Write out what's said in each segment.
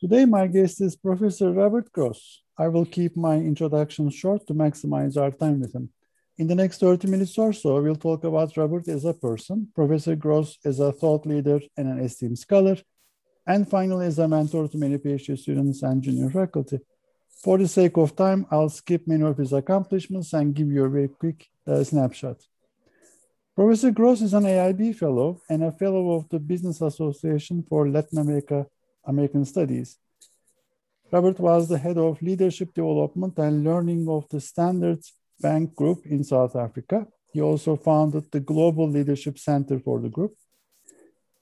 Today, my guest is Professor Robert Grosse. I will keep my introduction short to maximize our time with him. In the next 30 minutes or so, we'll talk about Robert as a person, Professor Grosse as a thought leader and an esteemed scholar, and finally as a mentor to many PhD students and junior faculty. For the sake of time, I'll skip many of his accomplishments and give you a very quick uh, snapshot. Professor Grosse is an AIB Fellow and a Fellow of the Business Association for Latin America American Studies. Robert was the head of leadership development and learning of the Standards Bank Group in South Africa. He also founded the Global Leadership Center for the group.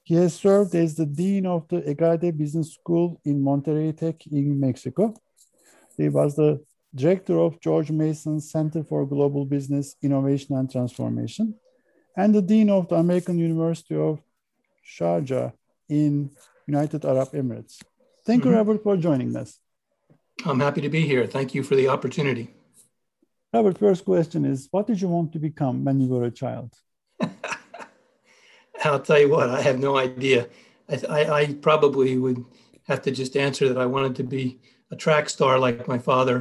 He has served as the dean of the EGADE Business School in Monterrey Tech in Mexico. He was the director of George Mason Center for Global Business Innovation and Transformation and the dean of the American University of Sharjah in United Arab Emirates. Thank you, mm-hmm. Robert, for joining us. I'm happy to be here. Thank you for the opportunity. Robert, first question is What did you want to become when you were a child? I'll tell you what, I have no idea. I, I, I, probably would have to just answer that I wanted to be a track star like my father,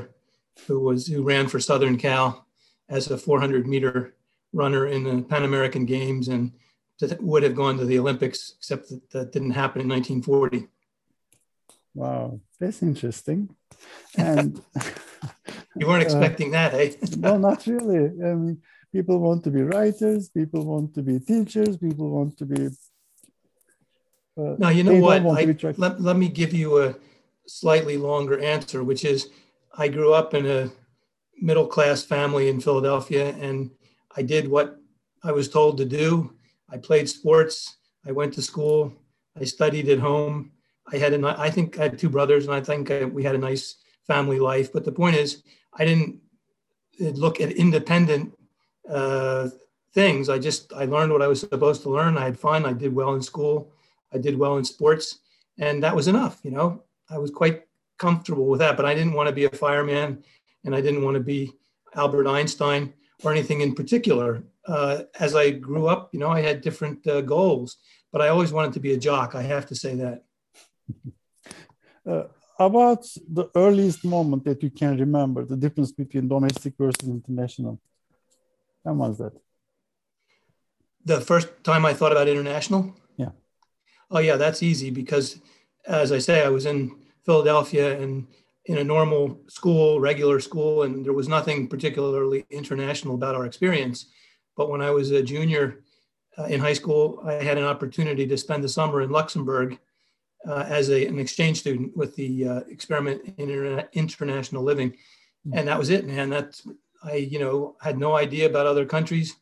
who was who ran for Southern Cal as a 400 meter runner in the Pan American Games and would have gone to the Olympics, except that that didn't happen in 1940. Wow, that's interesting. And you weren't uh, expecting uh, that, eh? no, not really. I mean, people want to be writers, people want to be teachers, people want to be. Uh, now, you know what? I, let, let me give you a slightly longer answer, which is I grew up in a middle class family in Philadelphia, and I did what I was told to do. I played sports. I went to school. I studied at home. I had a, I think I had two brothers, and I think I, we had a nice family life. But the point is, I didn't look at independent uh, things. I just I learned what I was supposed to learn. I had fun. I did well in school. I did well in sports, and that was enough. You know, I was quite comfortable with that. But I didn't want to be a fireman, and I didn't want to be Albert Einstein or anything in particular. Uh, as I grew up, you know, I had different uh, goals, but I always wanted to be a jock. I have to say that. Uh, about the earliest moment that you can remember, the difference between domestic versus international. When was that? The first time I thought about international? Yeah. Oh, yeah, that's easy because, as I say, I was in Philadelphia and in a normal school, regular school, and there was nothing particularly international about our experience. But when I was a junior uh, in high school, I had an opportunity to spend the summer in Luxembourg uh, as a, an exchange student with the uh, experiment in Interna- international living, hmm. and that was it, man. That's I, you know, had no idea about other countries.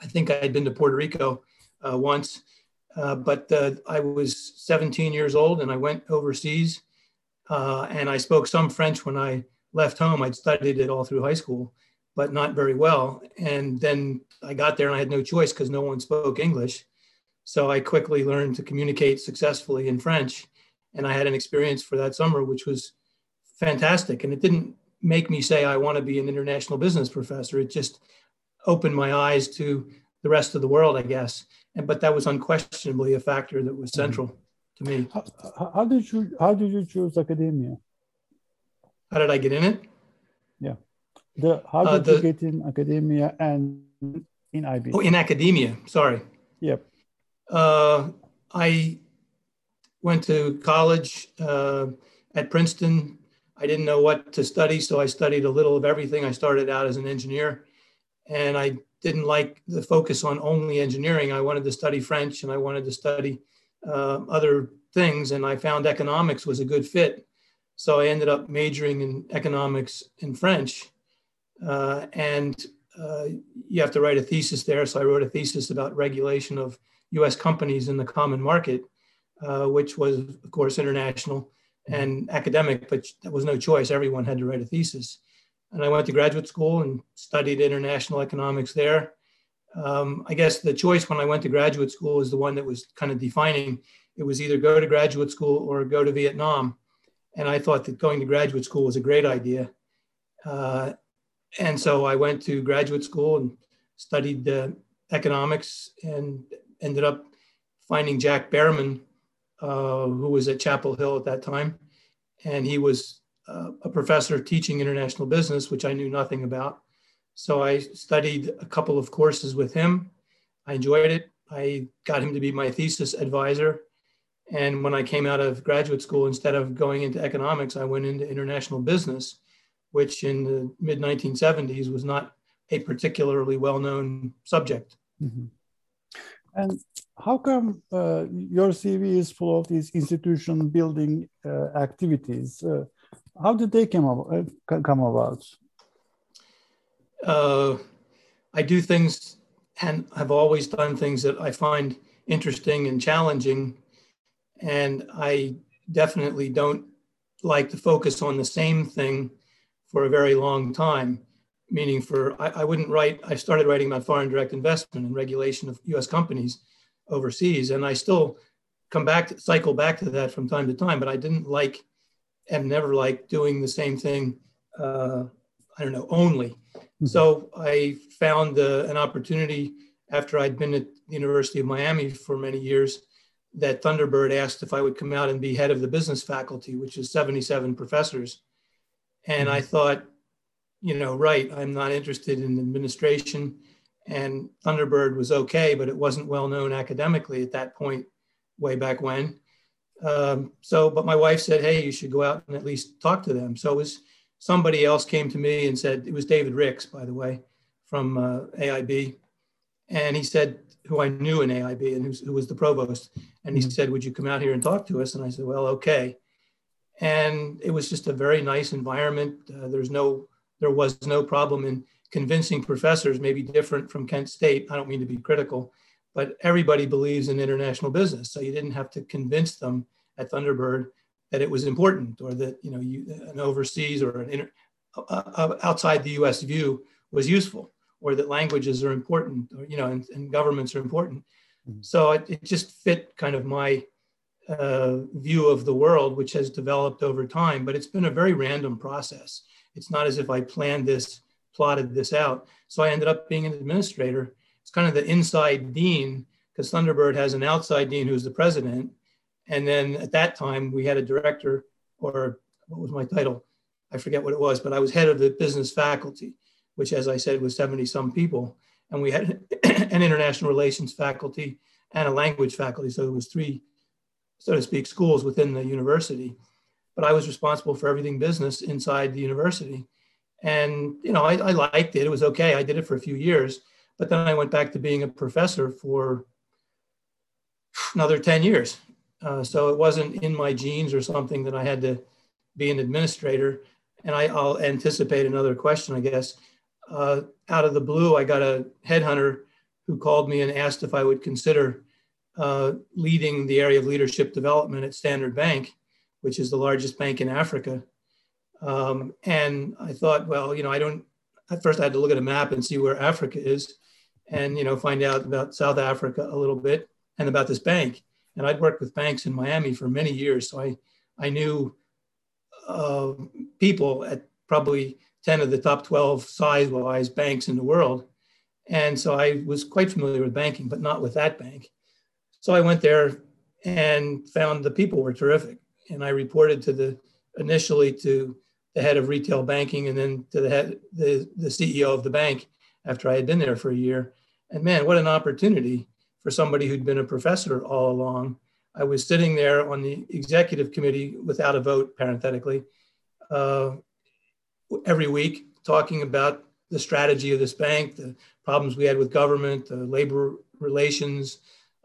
I think I had been to Puerto Rico uh, once, uh, but uh, I was 17 years old and I went overseas uh, and I spoke some French when I left home. I'd studied it all through high school, but not very well. And then I got there and I had no choice because no one spoke English. So I quickly learned to communicate successfully in French. And I had an experience for that summer, which was fantastic. And it didn't make me say I want to be an international business professor. It just opened my eyes to the rest of the world, I guess. And but that was unquestionably a factor that was mm-hmm. central to me. How, how, did you how did you choose academia? How did I get in it? Yeah. The how uh, did uh, the, you get in academia and in IB? Oh, in academia. Sorry. Yep. Uh, I went to college uh, at Princeton. I didn't know what to study, so I studied a little of everything. I started out as an engineer, and I didn't like the focus on only engineering. I wanted to study French, and I wanted to study uh, other things, and I found economics was a good fit. So I ended up majoring in economics and French, uh, and uh, you have to write a thesis there. So I wrote a thesis about regulation of U.S. companies in the common market, uh, which was, of course, international and academic, but there was no choice. Everyone had to write a thesis. And I went to graduate school and studied international economics there um, I guess the choice when I went to graduate school was the one that was kind of defining. It was either go to graduate school or go to Vietnam. And I thought that going to graduate school was a great idea. Uh, and so I went to graduate school and studied uh, economics and ended up finding Jack Behrman, uh, who was at Chapel Hill at that time. and he was uh, a professor teaching international business, which I knew nothing about. So I studied a couple of courses with him. I enjoyed it. I got him to be my thesis advisor. And when I came out of graduate school, instead of going into economics, I went into international business, which in the mid 1970s was not a particularly well known subject. Mm-hmm. And how come uh, your CV is full of these institution building uh, activities? Uh, how did they come about? Uh, come about? Uh, I do things and I've always done things that I find interesting and challenging, and I definitely don't like to focus on the same thing for a very long time. Meaning, for I, I wouldn't write. I started writing about foreign direct investment and regulation of U.S. companies overseas, and I still come back to cycle back to that from time to time. But I didn't like and never liked doing the same thing. Uh, I don't know only. Mm-hmm. So I found uh, an opportunity after I'd been at the University of Miami for many years that Thunderbird asked if I would come out and be head of the business faculty, which is 77 professors. And I mm-hmm. thought, you know, right, I'm not interested in administration. And Thunderbird was okay, but it wasn't well known academically at that point, way back when. Um, so, but my wife said, hey, you should go out and at least talk to them. So it was somebody else came to me and said, it was David Ricks, by the way, from uh, AIB. And he said, who I knew in AIB and who was the provost. And he mm-hmm. said, would you come out here and talk to us? And I said, well, okay. And it was just a very nice environment. Uh, there's no, there was no problem in convincing professors, maybe different from Kent State. I don't mean to be critical, but everybody believes in international business. So you didn't have to convince them at Thunderbird that it was important or that, you know, you, an overseas or an inter, uh, uh, outside the US view was useful or that languages are important or, you know, and, and governments are important. Mm-hmm. So it, it, just fit kind of my uh, view of the world, which has developed over time, but it's been a very random process. It's not as if I planned this plotted this out. So I ended up being an administrator. It's kind of the inside dean because Thunderbird has an outside dean who's the president. And then at that time, we had a director, or what was my title? I forget what it was, but I was head of the business faculty, which, as I said, was 70 some people. And we had an international relations faculty and a language faculty. So it was three, so to speak, schools within the university. But I was responsible for everything business inside the university. And, you know, I, I liked it. It was okay. I did it for a few years. But then I went back to being a professor for another 10 years. Uh, so it wasn't in my genes or something that I had to be an administrator. And I, will anticipate another question, I guess. Uh, out of the blue, I got a headhunter who called me and asked if I would consider uh, leading the area of leadership development at Standard Bank, which is the largest bank in Africa. Um, and I thought, well, you know, I don't, at first I had to look at a map and see where Africa is and, you know, find out about South Africa a little bit and about this bank. And I'd worked with banks in Miami for many years. So I, I knew uh, people at probably 10 of the top 12 size wise banks in the world. And so I was quite familiar with banking, but not with that bank. So I went there and found the people were terrific. And I reported to the initially to the head of retail banking and then to the head, the, the CEO of the bank after I had been there for a year. And man, what an opportunity for somebody who'd been a professor all along. I was sitting there on the executive committee without a vote, parenthetically, uh, every week talking about the strategy of this bank, the problems we had with government, the labor relations,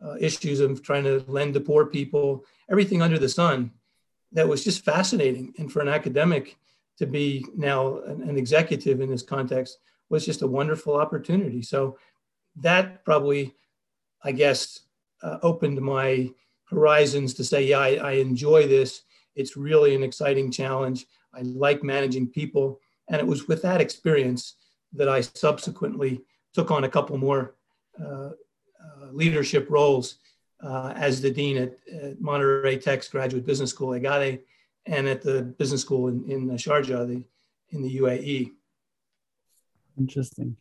uh, issues of trying to lend to poor people, everything under the sun. That was just fascinating. And for an academic, to be now an, an executive in this context was just a wonderful opportunity. So that probably, I guess, uh, opened my horizons to say, yeah, I, I, enjoy this. It's really an exciting challenge. I like managing people. And it was with that experience that I subsequently took on a couple more uh, leadership roles uh, as the dean at, at Monterrey Tech's Graduate Business School, EGADE, and at the business school in, in Sharjah, the, in the UAE. Interesting.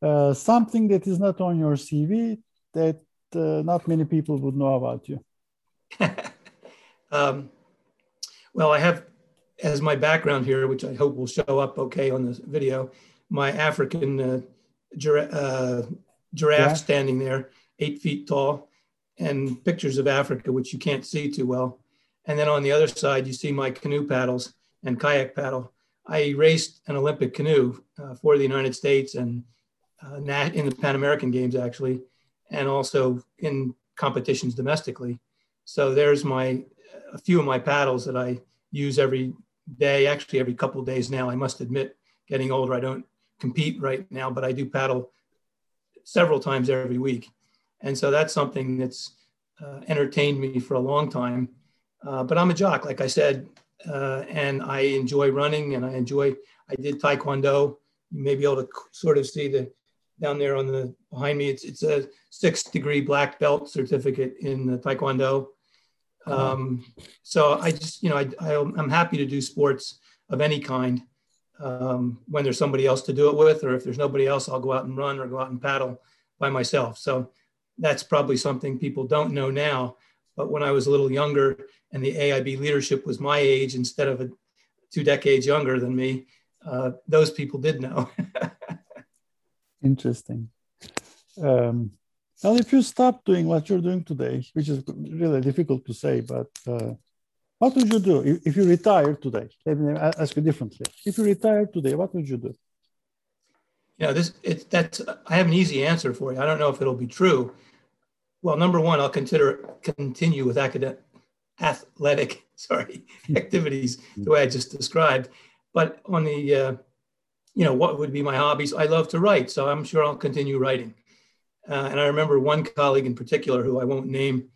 Uh, something that is not on your CV that uh, not many people would know about you. um, Well, I have as my background here, which I hope will show up okay on this video, my African uh, giraffe, yeah. standing there, eight feet tall, and pictures of Africa, which you can't see too well. And then on the other side, you see my canoe paddles and kayak paddle. I raced an Olympic canoe uh, for the United States and uh, in the Pan American Games, actually, and also in competitions domestically. So there's my a few of my paddles that I use every day, actually every couple of days now. I must admit, getting older, I don't compete right now, but I do paddle several times every week. And so that's something that's uh, entertained me for a long time. Uh, but I'm a jock, like I said, uh, and I enjoy running and I enjoy, I did Taekwondo. You may be able to sort of see the down there on the behind me. It's, it's a six degree black belt certificate in the Taekwondo. Um, so I just, you know, I, I, am happy to do sports of any kind um, when there's somebody else to do it with, or if there's nobody else, I'll go out and run or go out and paddle by myself. So that's probably something people don't know now. But when I was a little younger and the AIB leadership was my age instead of a, two decades younger than me, uh, those people did know. Interesting. Um, well, if you stop doing what you're doing today, which is really difficult to say, but uh, what would you do if, if you retire today? Let me ask you differently. If you retire today, what would you do? Yeah, this it that's I have an easy answer for you. I don't know if it'll be true. Well, number one, I'll consider continue with academic athletic sorry activities the way I just described. But on the uh, you know what would be my hobbies? I love to write, so I'm sure I'll continue writing. Uh, and I remember one colleague in particular, who I won't name,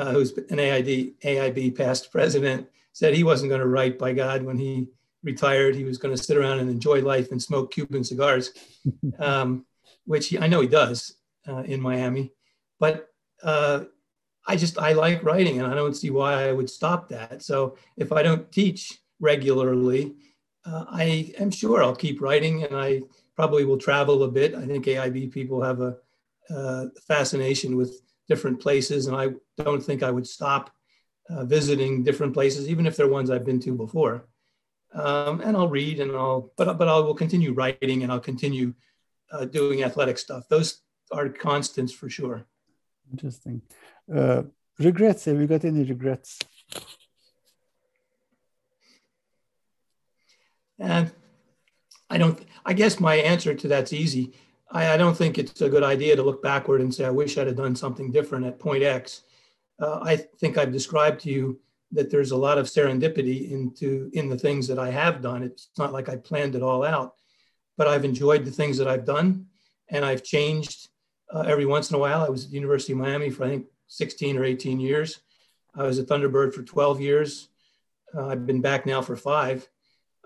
uh, who's an AID, AIB past president, said he wasn't going to write by God when he retired. He was going to sit around and enjoy life and smoke Cuban cigars, um, which he, I know he does uh, in Miami. But uh, I just, I like writing and I don't see why I would stop that. So if I don't teach regularly, uh, I am sure I'll keep writing and I probably will travel a bit. I think AIB people have a uh, fascination with different places, and I don't think I would stop uh, visiting different places, even if they're ones I've been to before. Um, and I'll read, and I'll but but I will continue writing, and I'll continue uh, doing athletic stuff. Those are constants for sure. Interesting. Uh, regrets? Have you got any regrets? And I don't. I guess my answer to that's easy. I, I, don't think it's a good idea to look backward and say, I wish I'd have done something different at point X. Uh, I think I've described to you that there's a lot of serendipity into in the things that I have done. It's not like I planned it all out, but I've enjoyed the things that I've done, and I've changed uh, every once in a while. I was at the University of Miami for I think 16 or 18 years. I was at Thunderbird for 12 years. Uh, I've been back now for five.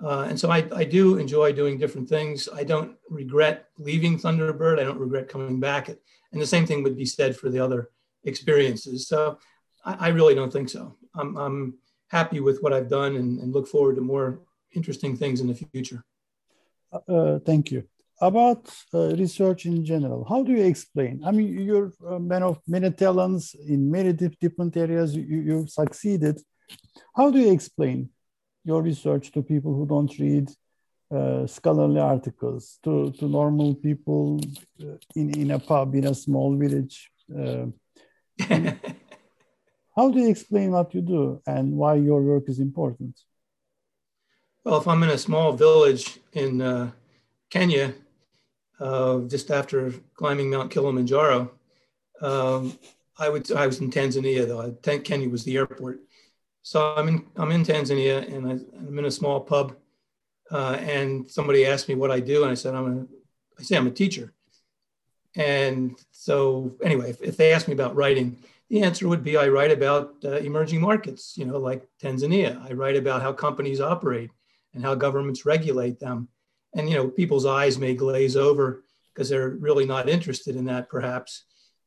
Uh, and so I, I do enjoy doing different things. I don't regret leaving Thunderbird. I don't regret coming back. And the same thing would be said for the other experiences. So I, I really don't think so. I'm, I'm happy with what I've done and, and look forward to more interesting things in the future. Uh, thank you. About uh, research in general, how do you explain? I mean, you're a man of many talents in many different areas. You, you've succeeded. How do you explain your research to people who don't read uh, scholarly articles, to, to normal people uh, in, in a pub in a small village. Uh, how do you explain what you do and why your work is important? Well, if I'm in a small village in uh, Kenya, uh, just after climbing Mount Kilimanjaro, um, I would I was in Tanzania though. Kenya was the airport, so I'm in I'm in Tanzania and I, am in a small pub, uh, and somebody asked me what I do, and I said I'm a I say I'm a teacher. And so anyway, if, if they ask me about writing, the answer would be I write about uh, emerging markets, you know, like Tanzania. I write about how companies operate and how governments regulate them. And you know, people's eyes may glaze over because they're really not interested in that, perhaps.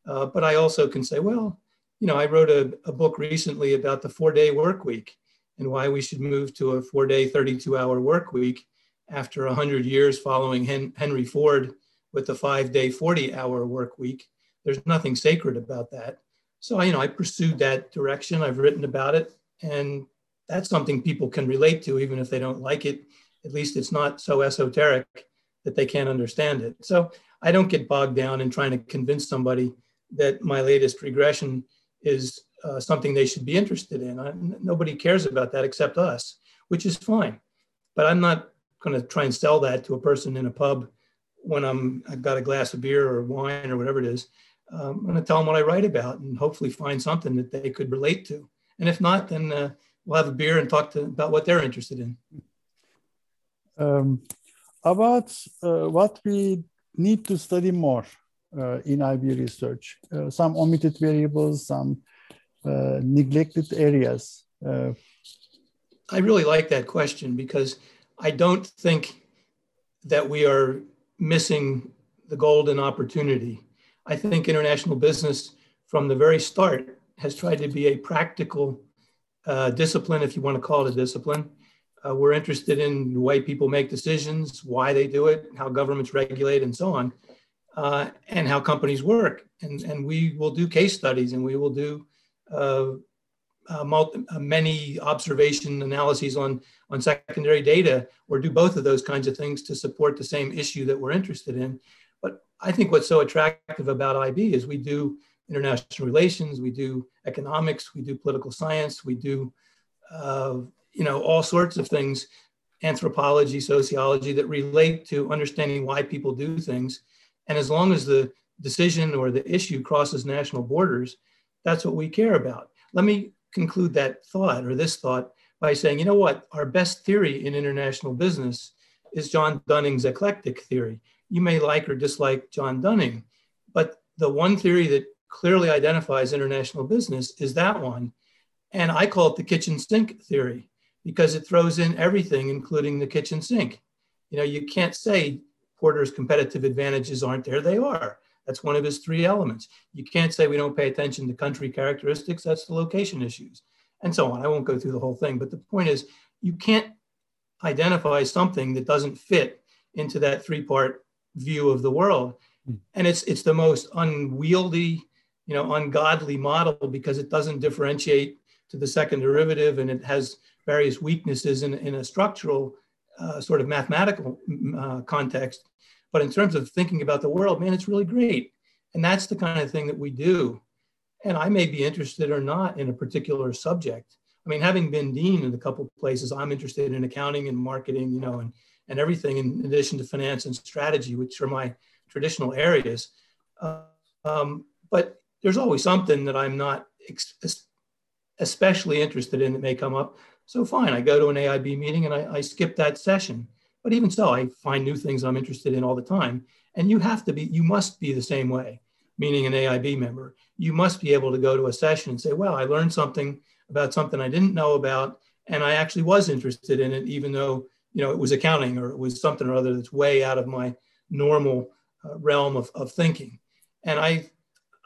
Uh, but I also can say, well, you know, I wrote a, a book recently about the four day work week and why we should move to a four day, 32 hour work week after 100 years following Hen- Henry Ford with the five day, 40 hour work week. There's nothing sacred about that. So, you know, I pursued that direction. I've written about it. And that's something people can relate to, even if they don't like it. At least it's not so esoteric that they can't understand it. So I don't get bogged down in trying to convince somebody that my latest regression is uh, something they should be interested in. Nobody cares about that except us, which is fine. But I'm not going to try and sell that to a person in a pub when I'm I've got a glass of beer or wine or whatever it is. Um, I'm going to tell them what I write about and hopefully find something that they could relate to. And if not, then uh, we'll have a beer and talk to, about what they're interested in. Um, about uh, what we need to study more in IB research, uh, some omitted variables, some uh, neglected areas. Uh, I really like that question because I don't think that we are missing the golden opportunity. I think international business from the very start has tried to be a practical uh, discipline, if you want to call it a discipline. Uh, we're interested in the way people make decisions, why they do it, how governments regulate, and so on, uh, and how companies work. And, and we will do case studies and we will do uh, uh, multi, uh, many observation analyses on, on secondary data or do both of those kinds of things to support the same issue that we're interested in. But I think what's so attractive about IB is we do international relations, we do economics, we do political science, we do uh, you know all sorts of things, anthropology, sociology that relate to understanding why people do things. And as long as the decision or the issue crosses national borders, that's what we care about. Let me conclude that thought or this thought by saying, you know what, our best theory in international business is John Dunning's eclectic theory. You may like or dislike John Dunning, but the one theory that clearly identifies international business is that one. And I call it the kitchen sink theory because it throws in everything, including the kitchen sink. You know, you can't say Porter's competitive advantages aren't there, they are. That's one of his three elements. You can't say we don't pay attention to country characteristics. That's the location issues and so on. I won't go through the whole thing, but the point is you can't identify something that doesn't fit into that three part view of the world. Hmm. And it's, it's the most unwieldy, you know, ungodly model because it doesn't differentiate to the second derivative and it has various weaknesses in, in a structural uh, sort of mathematical uh, context but in terms of thinking about the world, man, it's really great. And that's the kind of thing that we do. And I may be interested or not in a particular subject. I mean, having been dean in a couple of places, I'm interested in accounting and marketing, you know, and, and everything in addition to finance and strategy, which are my traditional areas. Uh, um, but there's always something that I'm not especially interested in that may come up. So fine, I go to an AIB meeting and I, I skip that session. But even so, I find new things I'm interested in all the time. And you have to be, you must be the same way, meaning an AIB member. You must be able to go to a session and say, well, I learned something about something I didn't know about. And I actually was interested in it, even though, you know, it was accounting or it was something or other that's way out of my normal uh, realm of, of thinking. And I,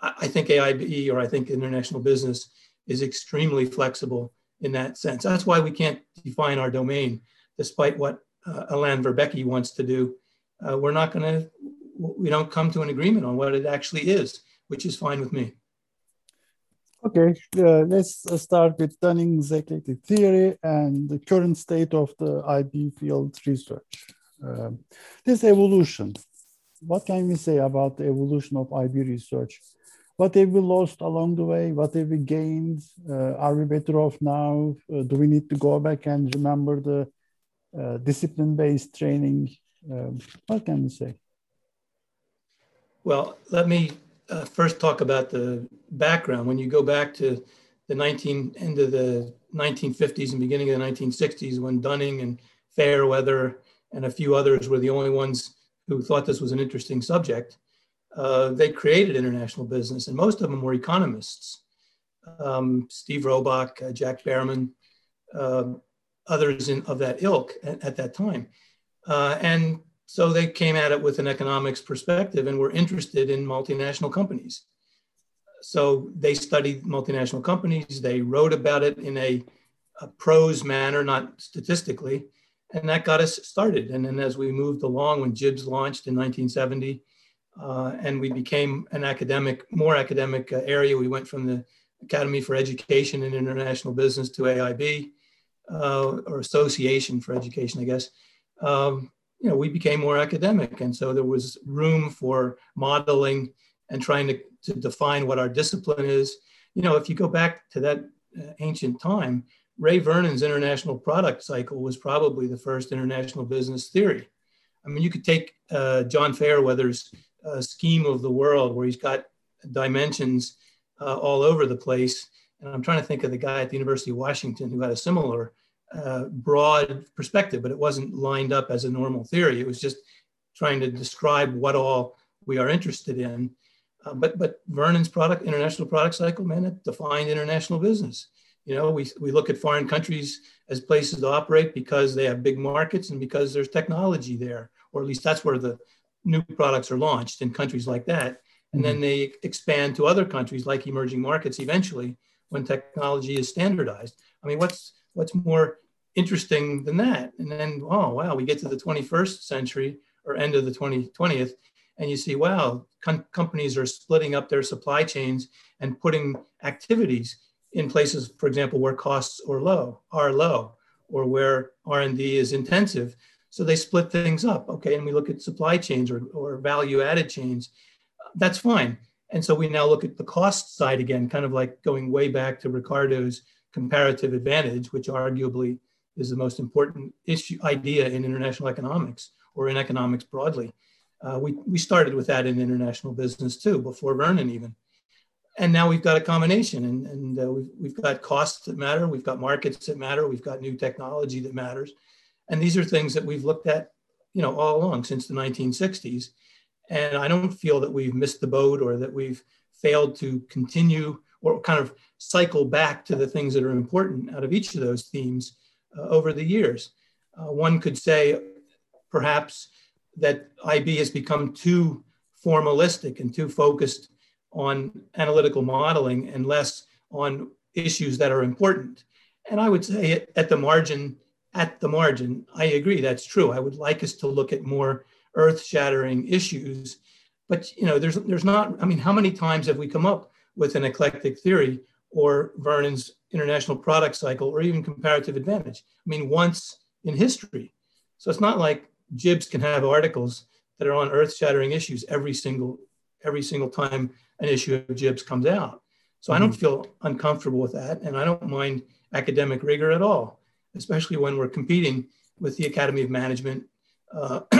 I think AIB or I think international business is extremely flexible in that sense. That's why we can't define our domain, despite what uh, Alain Verbeke wants to do, uh, we're not going to, we don't come to an agreement on what it actually is, which is fine with me. Okay, uh, let's start with Dunning's eclectic theory and the current state of the IB field research. Um, this evolution, what can we say about the evolution of IB research? What have we lost along the way? What have we gained? Uh, are we better off now? Uh, do we need to go back and remember the uh, discipline-based training. Um, what can we say? Well, let me uh, first talk about the background. When you go back to the 19 end of the 1950s and beginning of the 1960s, when Dunning and Fayerweather and a few others were the only ones who thought this was an interesting subject, uh, they created international business, and most of them were economists. Um, Steve Robock, uh, Jack Behrman, uh, others in, of that ilk at, at that time. Uh, and so they came at it with an economics perspective and were interested in multinational companies. So they studied multinational companies. They wrote about it in a, a prose manner, not statistically. And that got us started. And then as we moved along, when JIBS launched in 1970, uh, and we became an academic, more academic uh, area, we went from the Academy for Education and International Business to AIB uh, or Association for Education, I guess, um, you know, we became more academic. And so there was room for modeling and trying to, to define what our discipline is. You know, if you go back to that uh, ancient time, Ray Vernon's international product cycle was probably the first international business theory. I mean, you could take uh, John Fayerweather's uh, scheme of the world, where he's got dimensions uh, all over the place. And I'm trying to think of the guy at the University of Washington who had a similar uh, broad perspective, but it wasn't lined up as a normal theory. It was just trying to describe what all we are interested in. Uh, but but Vernon's product international product cycle, man, it defined international business. You know, we, we look at foreign countries as places to operate because they have big markets and because there's technology there, or at least that's where the new products are launched in countries like that. And then mm-hmm. they expand to other countries like emerging markets eventually when technology is standardized. I mean, what's what's more interesting than that? And then, oh wow, we get to the 21st century or end of the 2020th, and you see, wow, com- companies are splitting up their supply chains and putting activities in places, for example, where costs are low, are low, or where R&D is intensive. So they split things up. Okay, and we look at supply chains or, or value-added chains. That's fine. And so we now look at the cost side again, kind of like going way back to Ricardo's comparative advantage, which arguably is the most important issue idea in international economics or in economics broadly. Uh, we, we started with that in international business too, before Vernon even and now we've got a combination and, and uh, we've, we've got costs that matter we've got markets that matter we've got new technology that matters and these are things that we've looked at you know all along since the 1960s and i don't feel that we've missed the boat or that we've failed to continue or kind of cycle back to the things that are important out of each of those themes uh, over the years uh, one could say perhaps that ib has become too formalistic and too focused on analytical modeling and less on issues that are important. And I would say at the margin, at the margin, I agree that's true. I would like us to look at more earth-shattering issues, but you know, there's there's not. I mean, how many times have we come up with an eclectic theory or Vernon's international product cycle or even comparative advantage? I mean, once in history. So it's not like JIBS can have articles that are on earth-shattering issues every single every single time an issue of JIBS comes out. So I don't mm-hmm. feel uncomfortable with that. And I don't mind academic rigor at all, especially when we're competing with the Academy of Management uh,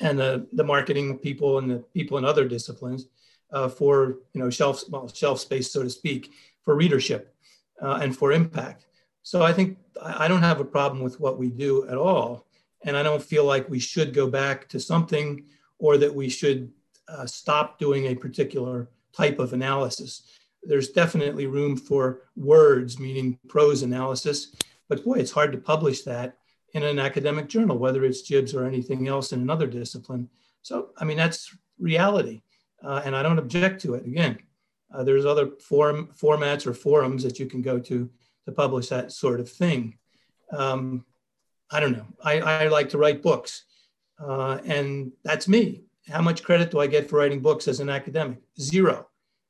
and the, the marketing people and the people in other disciplines uh, for you know shelf, well, shelf space, so to speak, for readership uh, and for impact. So I think I don't have a problem with what we do at all. And I don't feel like we should go back to something or that we should uh, stop doing a particular type of analysis. There's definitely room for words, meaning prose analysis, but boy, it's hard to publish that in an academic journal, whether it's JIBS or anything else in another discipline. So, I mean, that's reality, uh, and I don't object to it. Again, uh, there's other form formats or forums that you can go to to publish that sort of thing. Um, I don't know. I, I like to write books, uh, and that's me how much credit do I get for writing books as an academic? Zero.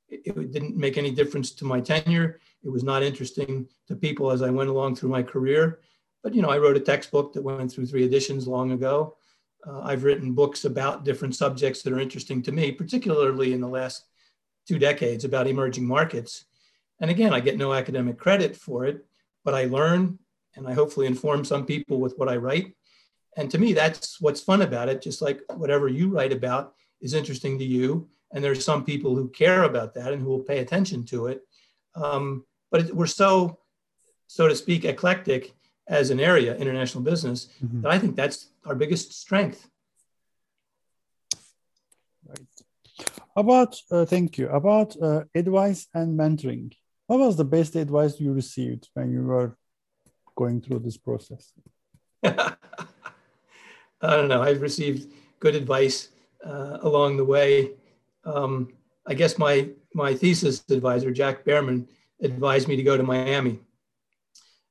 It, it, didn't make any difference to my tenure. It was not interesting to people as I went along through my career. But you know, I wrote a textbook that went through three editions long ago. Uh, I've written books about different subjects that are interesting to me, particularly in the last two decades about emerging markets. And again, I get no academic credit for it, but I learn and I hopefully inform some people with what I write. And to me, that's what's fun about it. Just like whatever you write about is interesting to you. And there's some people who care about that and who will pay attention to it. Um, but it, we're so, so to speak, eclectic as an area, international business, mm-hmm. that I think that's our biggest strength. Right. About, uh, thank you, about uh, advice and mentoring. What was the best advice you received when you were going through this process? I don't know. I've received good advice uh, along the way. Um, I guess my my thesis advisor, Jack Behrman, advised me to go to Miami,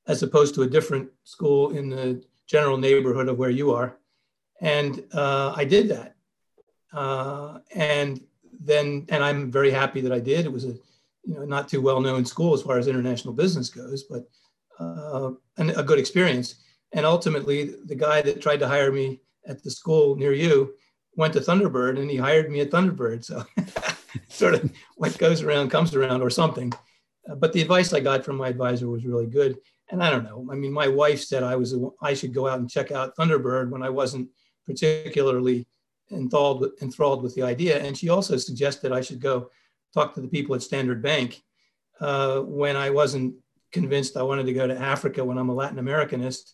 as opposed to a different school in the general neighborhood of where you are, and uh, I did that. Uh, and then, and I'm very happy that I did. It was a you know not too well known school as far as international business goes, but uh, an, a good experience. And ultimately, the guy that tried to hire me at the school near you went to Thunderbird and he hired me at Thunderbird. So sort of what goes around comes around or something. But the advice I got from my advisor was really good. And I don't know. I mean, my wife said I was I should go out and check out Thunderbird when I wasn't particularly enthralled with, enthralled with the idea. And she also suggested I should go talk to the people at Standard Bank uh, when I wasn't convinced I wanted to go to Africa when I'm a Latin Americanist.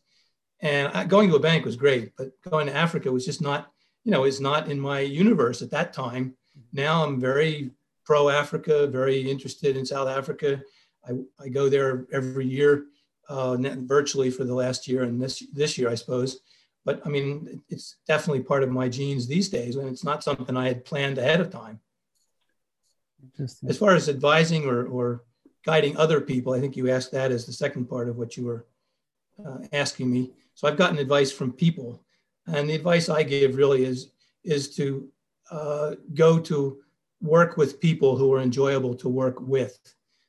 And I, going to a bank was great, but going to Africa was just not, you know, is not in my universe at that time. Now I'm very pro Africa, very interested in South Africa. I, I go there every year, uh, virtually for the last year and this this year, I suppose. But I mean, it's definitely part of my genes these days, and it's not something I had planned ahead of time. As far as advising or, or guiding other people, I think you asked that as the second part of what you were uh, asking me. So I've gotten advice from people, and the advice I give really is is to uh, go to work with people who are enjoyable to work with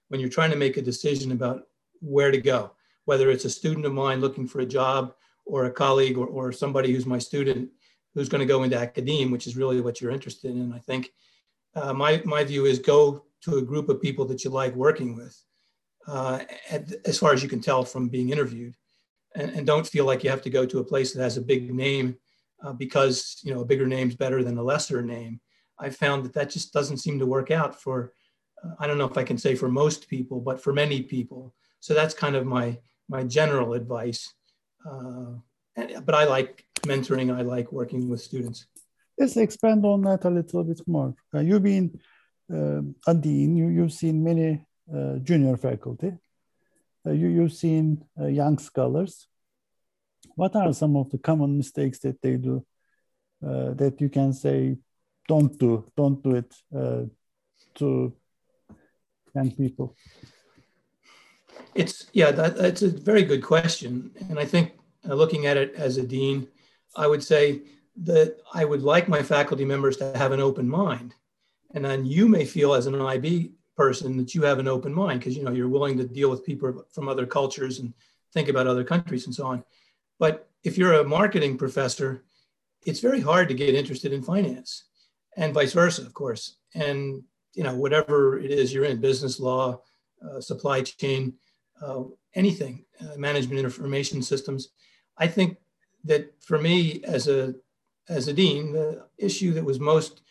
when you're trying to make a decision about where to go, whether it's a student of mine looking for a job or a colleague or, or somebody who's my student who's going to go into academia, which is really what you're interested in. I think uh, my, my view is go to a group of people that you like working with, uh, as far as you can tell from being interviewed. And, and, don't feel like you have to go to a place that has a big name uh, because you know a bigger name is better than a lesser name. I found that that just doesn't seem to work out for, uh, I don't know if I can say for most people, but for many people. So that's kind of my, my general advice. Uh, but I like mentoring. I like working with students. Let's expand on that a little bit more. Uh, you've been a dean. You, you've seen many uh, junior faculty. Uh, you, you've seen uh, young scholars. What are some of the common mistakes that they do that you can say, don't do, don't do it to young people? It's yeah, that, that's a very good question, and I think uh, looking at it as a dean, I would say that I would like my faculty members to have an open mind, and then you may feel as an IB person that you have an open mind because you know you're willing to deal with people from other cultures and think about other countries and so on. But if you're a marketing professor, it's very hard to get interested in finance, and vice versa, of course. And you know whatever it is you're in, business law, uh, supply chain uh, anything, uh, management information systems. I think that for me as a as a dean, the issue that was most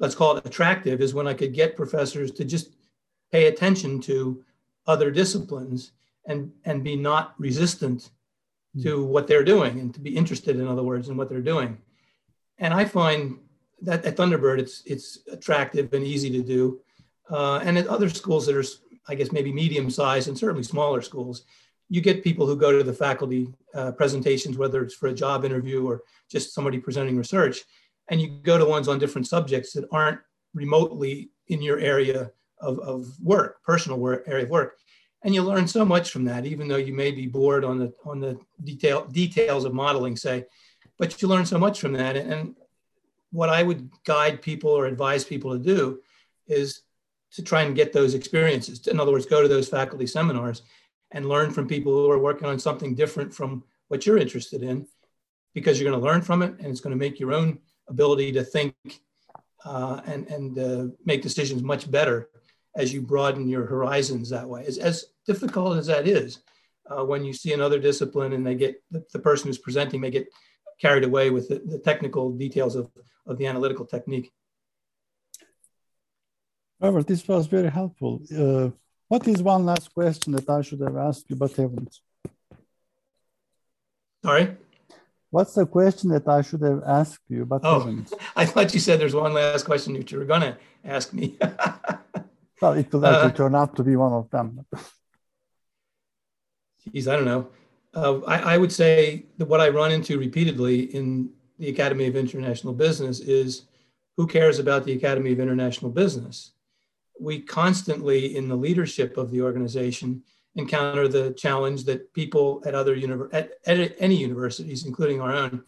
let's call it attractive is when I could get professors to just pay attention to other disciplines and and be not resistant to what they're doing and to be interested in other words in what they're doing and i find that at thunderbird it's it's attractive and easy to do uh, and at other schools that are I guess maybe medium sized and certainly smaller schools, you get people who go to the faculty uh, presentations, whether it's for a job interview or just somebody presenting research, and you go to ones on different subjects that aren't remotely in your area of, of work, personal work, area of work. And you learn so much from that, even though you may be bored on the on the detail details of modeling, say, but you learn so much from that. And what I would guide people or advise people to do is to try and get those experiences. In other words, go to those faculty seminars and learn from people who are working on something different from what you're interested in, because you're going to learn from it and it's going to make your own ability to think uh, and, and uh, make decisions much better as you broaden your horizons that way. As, as difficult as that is, uh, when you see another discipline and they get the, the person who's presenting, may get carried away with the, the technical details of, of the analytical technique. Robert, this was very helpful. Uh, what is one last question that I should have asked you but haven't? Sorry? What's the question that I should have asked you but oh, haven't? I thought you said there's one last question that you were going to ask me. well, it will actually uh, turn out to be one of them. geez, I don't know. Uh, I, I, would say that what I run into repeatedly in the Academy of International Business is who cares about the Academy of International Business? we constantly, in the leadership of the organization, encounter the challenge that people at other univer- at, at any universities, including our own,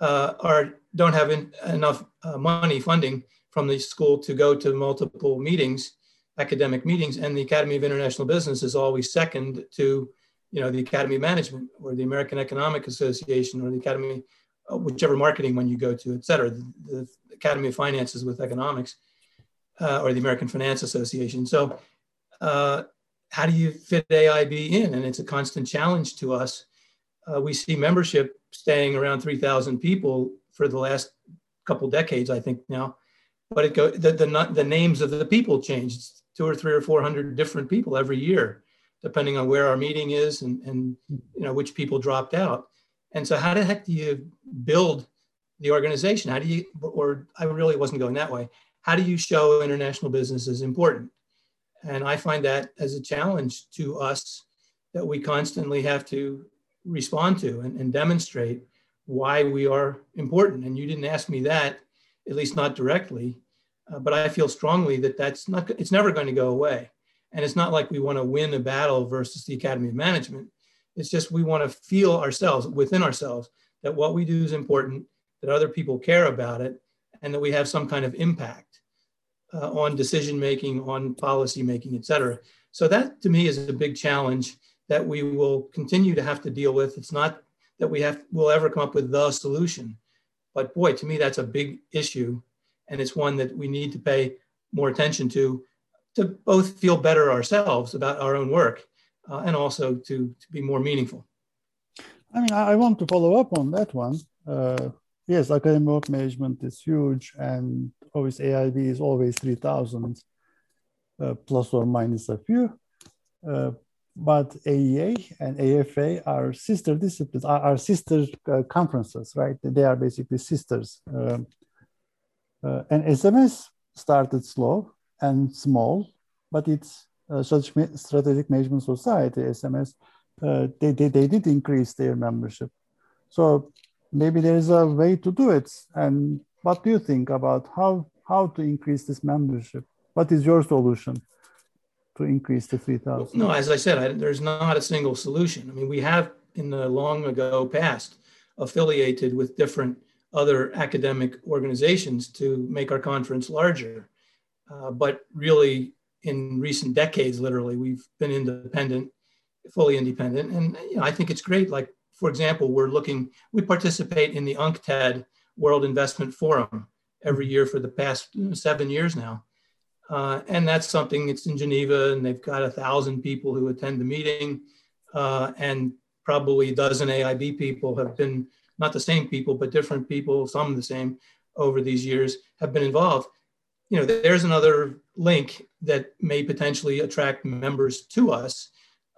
uh, are don't have in, enough uh, money funding from the school to go to multiple meetings, academic meetings, and the Academy of International Business is always second to you know, the Academy of Management or the American Economic Association or the Academy, whichever marketing one you go to, et cetera, the, the Academy of Finances with economics uh, or the American Finance Association. So uh, how do you fit AIB in? And it's a constant challenge to us. Uh, we see membership staying around 3,000 people for the last couple decades, I think now. But it go the, the, the names of the people change. two or three or 400 different people every year, depending on where our meeting is and, and you know which people dropped out. And so how the heck do you build the organization? How do you, or I really wasn't going that way. How do you show international business is important? And I find that as a challenge to us that we constantly have to respond to and, and demonstrate why we are important. And you didn't ask me that, at least not directly, uh, but I feel strongly that that's not, it's never going to go away. And it's not like we want to win a battle versus the Academy of Management. It's just we want to feel ourselves within ourselves that what we do is important, that other people care about it, and that we have some kind of impact uh, on decision making, on policy making, et cetera. So that to me is a big challenge that we will continue to have to deal with. It's not that we have will ever come up with the solution, but boy, to me that's a big issue, and it's one that we need to pay more attention to, to both feel better ourselves about our own work, uh, and also to to be more meaningful. I mean, I want to follow up on that one. Uh, yes, Academy of Management is huge, and always AIB is always 3,000 uh, plus or minus a few. Uh, but AEA and AFA are sister disciplines, are, are sister uh, conferences, right? They are basically sisters. Um, uh, and SMS started slow and small, but it's uh, strategic management society, SMS, uh, they, they, they did increase their membership. So maybe there is a way to do it. And what do you think about how, how to increase this membership? What is your solution? to increase the 3,000? No, as I said, I, there's not a single solution. I mean, we have in the long ago past affiliated with different other academic organizations to make our conference larger. Uh, but really, in recent decades, literally, we've been independent, fully independent. And you know, I think it's great. Like, for example, we're looking, we participate in the UNCTAD World Investment Forum every year for the past seven years now. Uh, and that's something it's in Geneva, and they've got a thousand people who attend the meeting, uh, and probably a dozen AIB people have been not the same people, but different people, some the same over these years have been involved. You know, there's another link that may potentially attract members to us,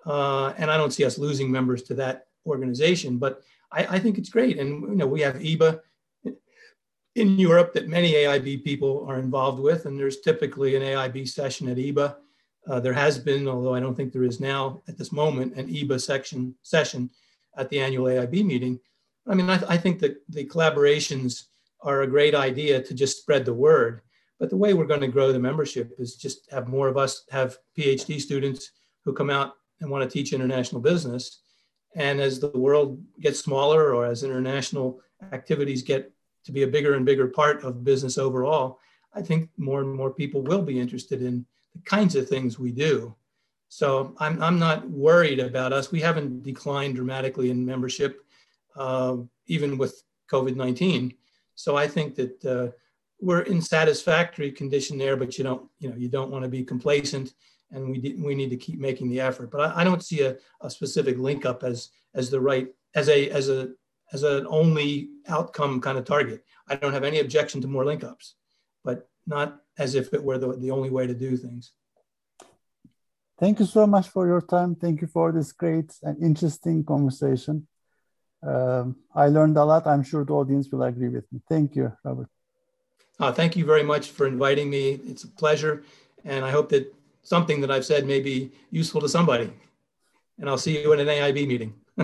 uh, and I don't see us losing members to that organization. But I, I think it's great, and you know, we have EBA in Europe that many AIB people are involved with, and there's typically an AIB session at EBA. Uh, there has been, although I don't think there is now at this moment, an EBA section session at the annual AIB meeting. I mean, I, th- I think that the collaborations are a great idea to just spread the word. But the way we're going to grow the membership is just have more of us have PhD students who come out and want to teach international business. And as the world gets smaller or as international activities get to be a bigger and bigger part of business overall, I think more and more people will be interested in the kinds of things we do. So I'm, I'm not worried about us. We haven't declined dramatically in membership, uh, even with COVID 19. So I think that uh, we're in satisfactory condition there, but you don't, you know, you don't want to be complacent and we, we need to keep making the effort. But I, I don't see a, a specific link up as, as the right, as a, as a as an only outcome kind of target. I don't have any objection to more link ups, but not as if it were the, the only way to do things. Thank you so much for your time. Thank you for this great and interesting conversation. Um, I learned a lot. I'm sure the audience will agree with me. Thank you, Robert. Uh, thank you very much for inviting me. It's a pleasure. And I hope that something that I've said may be useful to somebody. And I'll see you in an AIB meeting.